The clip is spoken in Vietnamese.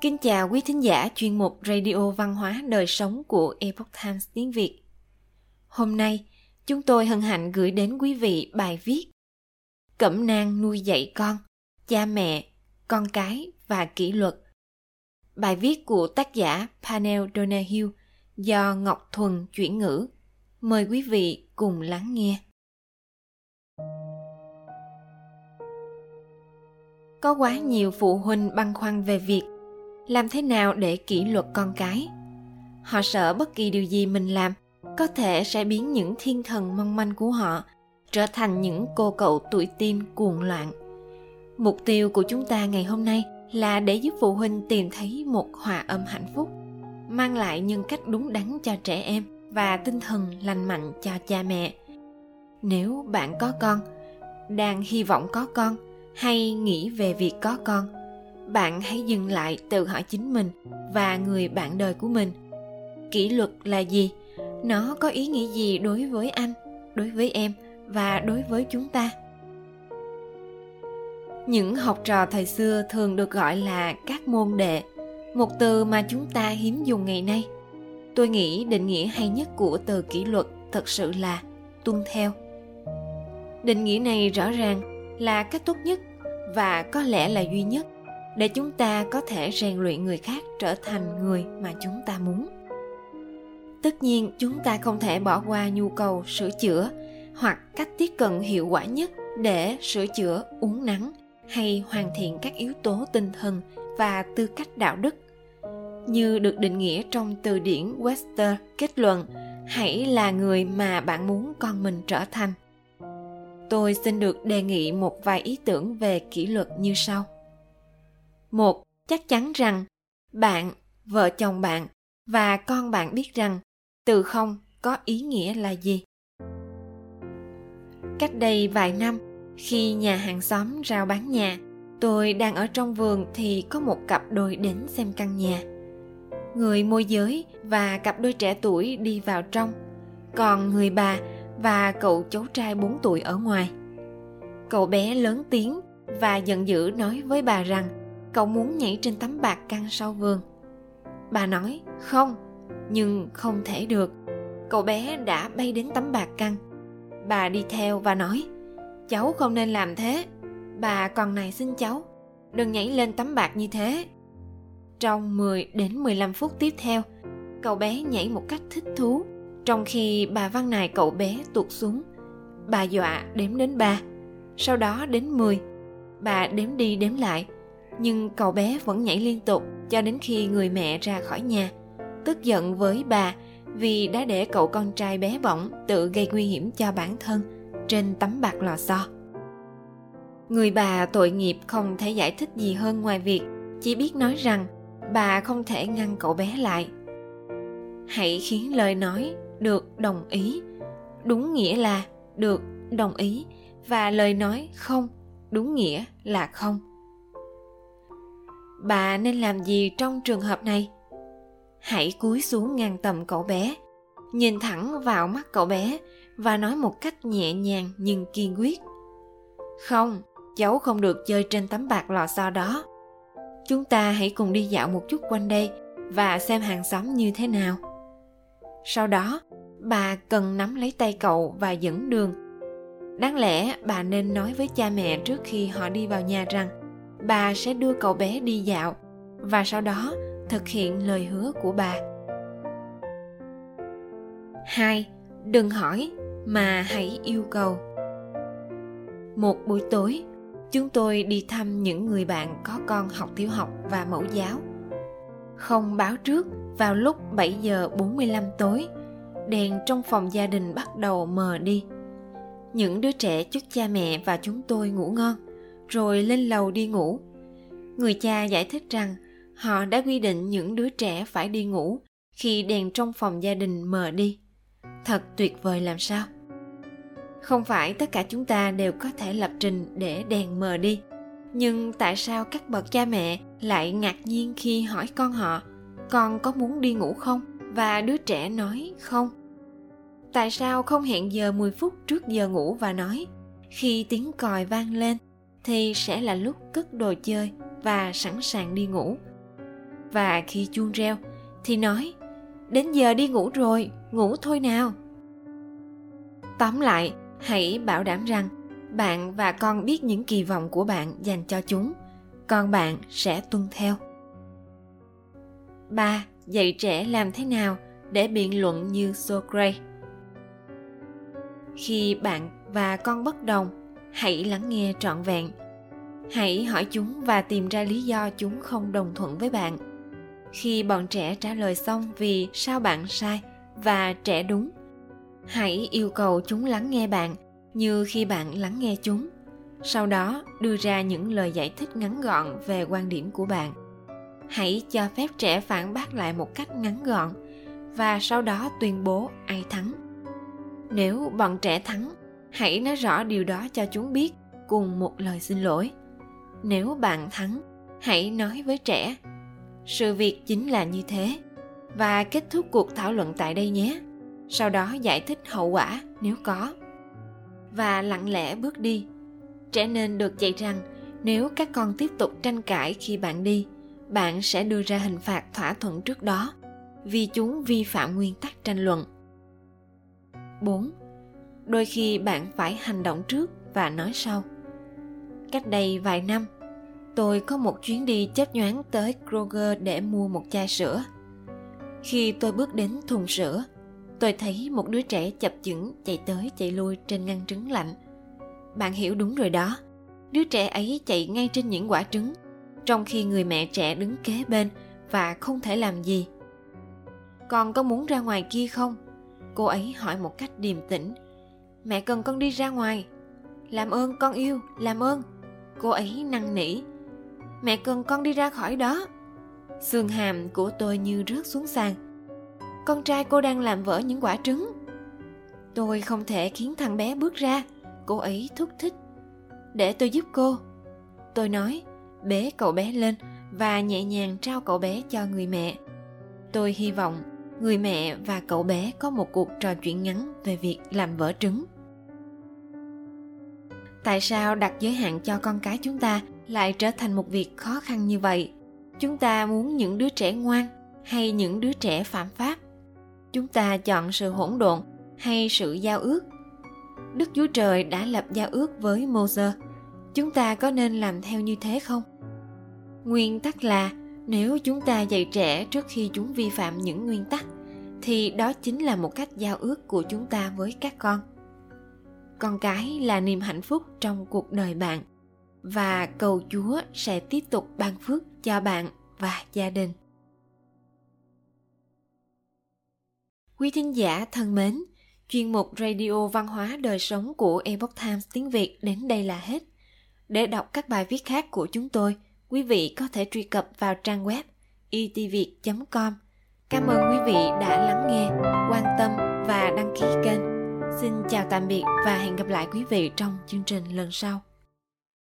Kính chào quý thính giả chuyên mục Radio Văn hóa Đời Sống của Epoch Times tiếng Việt. Hôm nay, chúng tôi hân hạnh gửi đến quý vị bài viết Cẩm nang nuôi dạy con, cha mẹ, con cái và kỷ luật. Bài viết của tác giả Panel Donahue do Ngọc Thuần chuyển ngữ. Mời quý vị cùng lắng nghe. Có quá nhiều phụ huynh băn khoăn về việc làm thế nào để kỷ luật con cái? Họ sợ bất kỳ điều gì mình làm có thể sẽ biến những thiên thần mong manh của họ trở thành những cô cậu tuổi teen cuồng loạn. Mục tiêu của chúng ta ngày hôm nay là để giúp phụ huynh tìm thấy một hòa âm hạnh phúc, mang lại nhân cách đúng đắn cho trẻ em và tinh thần lành mạnh cho cha mẹ. Nếu bạn có con, đang hy vọng có con, hay nghĩ về việc có con bạn hãy dừng lại tự hỏi chính mình và người bạn đời của mình. Kỷ luật là gì? Nó có ý nghĩa gì đối với anh, đối với em và đối với chúng ta? Những học trò thời xưa thường được gọi là các môn đệ, một từ mà chúng ta hiếm dùng ngày nay. Tôi nghĩ định nghĩa hay nhất của từ kỷ luật thật sự là tuân theo. Định nghĩa này rõ ràng là cách tốt nhất và có lẽ là duy nhất để chúng ta có thể rèn luyện người khác trở thành người mà chúng ta muốn. Tất nhiên, chúng ta không thể bỏ qua nhu cầu sửa chữa hoặc cách tiếp cận hiệu quả nhất để sửa chữa uống nắng hay hoàn thiện các yếu tố tinh thần và tư cách đạo đức. Như được định nghĩa trong từ điển Webster kết luận, hãy là người mà bạn muốn con mình trở thành. Tôi xin được đề nghị một vài ý tưởng về kỷ luật như sau một, chắc chắn rằng bạn, vợ chồng bạn và con bạn biết rằng từ không có ý nghĩa là gì. Cách đây vài năm, khi nhà hàng xóm rao bán nhà, tôi đang ở trong vườn thì có một cặp đôi đến xem căn nhà. Người môi giới và cặp đôi trẻ tuổi đi vào trong, còn người bà và cậu cháu trai 4 tuổi ở ngoài. Cậu bé lớn tiếng và giận dữ nói với bà rằng cậu muốn nhảy trên tấm bạc căng sau vườn. Bà nói, không, nhưng không thể được. Cậu bé đã bay đến tấm bạc căng. Bà đi theo và nói, cháu không nên làm thế. Bà còn này xin cháu, đừng nhảy lên tấm bạc như thế. Trong 10 đến 15 phút tiếp theo, cậu bé nhảy một cách thích thú. Trong khi bà văn nài cậu bé tuột xuống, bà dọa đếm đến ba. Sau đó đến 10 bà đếm đi đếm lại nhưng cậu bé vẫn nhảy liên tục cho đến khi người mẹ ra khỏi nhà. Tức giận với bà vì đã để cậu con trai bé bỏng tự gây nguy hiểm cho bản thân trên tấm bạc lò xo. Người bà tội nghiệp không thể giải thích gì hơn ngoài việc chỉ biết nói rằng bà không thể ngăn cậu bé lại. Hãy khiến lời nói được đồng ý. Đúng nghĩa là được đồng ý và lời nói không, đúng nghĩa là không bà nên làm gì trong trường hợp này? Hãy cúi xuống ngang tầm cậu bé, nhìn thẳng vào mắt cậu bé và nói một cách nhẹ nhàng nhưng kiên quyết. Không, cháu không được chơi trên tấm bạc lò xo đó. Chúng ta hãy cùng đi dạo một chút quanh đây và xem hàng xóm như thế nào. Sau đó, bà cần nắm lấy tay cậu và dẫn đường. Đáng lẽ bà nên nói với cha mẹ trước khi họ đi vào nhà rằng bà sẽ đưa cậu bé đi dạo và sau đó thực hiện lời hứa của bà. 2. Đừng hỏi mà hãy yêu cầu. Một buổi tối, chúng tôi đi thăm những người bạn có con học tiểu học và mẫu giáo. Không báo trước, vào lúc 7 giờ 45 tối, đèn trong phòng gia đình bắt đầu mờ đi. Những đứa trẻ chúc cha mẹ và chúng tôi ngủ ngon rồi lên lầu đi ngủ. Người cha giải thích rằng họ đã quy định những đứa trẻ phải đi ngủ khi đèn trong phòng gia đình mờ đi. Thật tuyệt vời làm sao? Không phải tất cả chúng ta đều có thể lập trình để đèn mờ đi, nhưng tại sao các bậc cha mẹ lại ngạc nhiên khi hỏi con họ, con có muốn đi ngủ không? và đứa trẻ nói, không. Tại sao không hẹn giờ 10 phút trước giờ ngủ và nói, khi tiếng còi vang lên? Thì sẽ là lúc cất đồ chơi và sẵn sàng đi ngủ. Và khi chuông reo thì nói đến giờ đi ngủ rồi ngủ thôi nào. Tóm lại hãy bảo đảm rằng bạn và con biết những kỳ vọng của bạn dành cho chúng con bạn sẽ tuân theo. 3. Dạy trẻ làm thế nào để biện luận như Socrates? Khi bạn và con bất đồng, hãy lắng nghe trọn vẹn. Hãy hỏi chúng và tìm ra lý do chúng không đồng thuận với bạn. Khi bọn trẻ trả lời xong vì sao bạn sai và trẻ đúng, hãy yêu cầu chúng lắng nghe bạn như khi bạn lắng nghe chúng sau đó đưa ra những lời giải thích ngắn gọn về quan điểm của bạn hãy cho phép trẻ phản bác lại một cách ngắn gọn và sau đó tuyên bố ai thắng nếu bọn trẻ thắng hãy nói rõ điều đó cho chúng biết cùng một lời xin lỗi. Nếu bạn thắng, hãy nói với trẻ, sự việc chính là như thế, và kết thúc cuộc thảo luận tại đây nhé. Sau đó giải thích hậu quả nếu có. Và lặng lẽ bước đi. Trẻ nên được dạy rằng nếu các con tiếp tục tranh cãi khi bạn đi, bạn sẽ đưa ra hình phạt thỏa thuận trước đó, vì chúng vi phạm nguyên tắc tranh luận. 4. Đôi khi bạn phải hành động trước và nói sau. Cách đây vài năm, tôi có một chuyến đi chớp nhoáng tới Kroger để mua một chai sữa. Khi tôi bước đến thùng sữa, tôi thấy một đứa trẻ chập chững chạy tới chạy lui trên ngăn trứng lạnh. Bạn hiểu đúng rồi đó, đứa trẻ ấy chạy ngay trên những quả trứng trong khi người mẹ trẻ đứng kế bên và không thể làm gì con có muốn ra ngoài kia không cô ấy hỏi một cách điềm tĩnh mẹ cần con đi ra ngoài. Làm ơn, con yêu, làm ơn. Cô ấy năn nỉ. Mẹ cần con đi ra khỏi đó. Xương hàm của tôi như rớt xuống sàn. Con trai cô đang làm vỡ những quả trứng. Tôi không thể khiến thằng bé bước ra. Cô ấy thúc thích. Để tôi giúp cô. Tôi nói, bế cậu bé lên và nhẹ nhàng trao cậu bé cho người mẹ. Tôi hy vọng người mẹ và cậu bé có một cuộc trò chuyện ngắn về việc làm vỡ trứng. Tại sao đặt giới hạn cho con cái chúng ta lại trở thành một việc khó khăn như vậy? Chúng ta muốn những đứa trẻ ngoan hay những đứa trẻ phạm pháp? Chúng ta chọn sự hỗn độn hay sự giao ước? Đức chúa trời đã lập giao ước với moses. Chúng ta có nên làm theo như thế không? Nguyên tắc là nếu chúng ta dạy trẻ trước khi chúng vi phạm những nguyên tắc thì đó chính là một cách giao ước của chúng ta với các con con cái là niềm hạnh phúc trong cuộc đời bạn và cầu chúa sẽ tiếp tục ban phước cho bạn và gia đình quý thính giả thân mến chuyên mục radio văn hóa đời sống của epoch times tiếng việt đến đây là hết để đọc các bài viết khác của chúng tôi, quý vị có thể truy cập vào trang web e itviet.com. Cảm ơn quý vị đã lắng nghe, quan tâm và đăng ký kênh. Xin chào tạm biệt và hẹn gặp lại quý vị trong chương trình lần sau.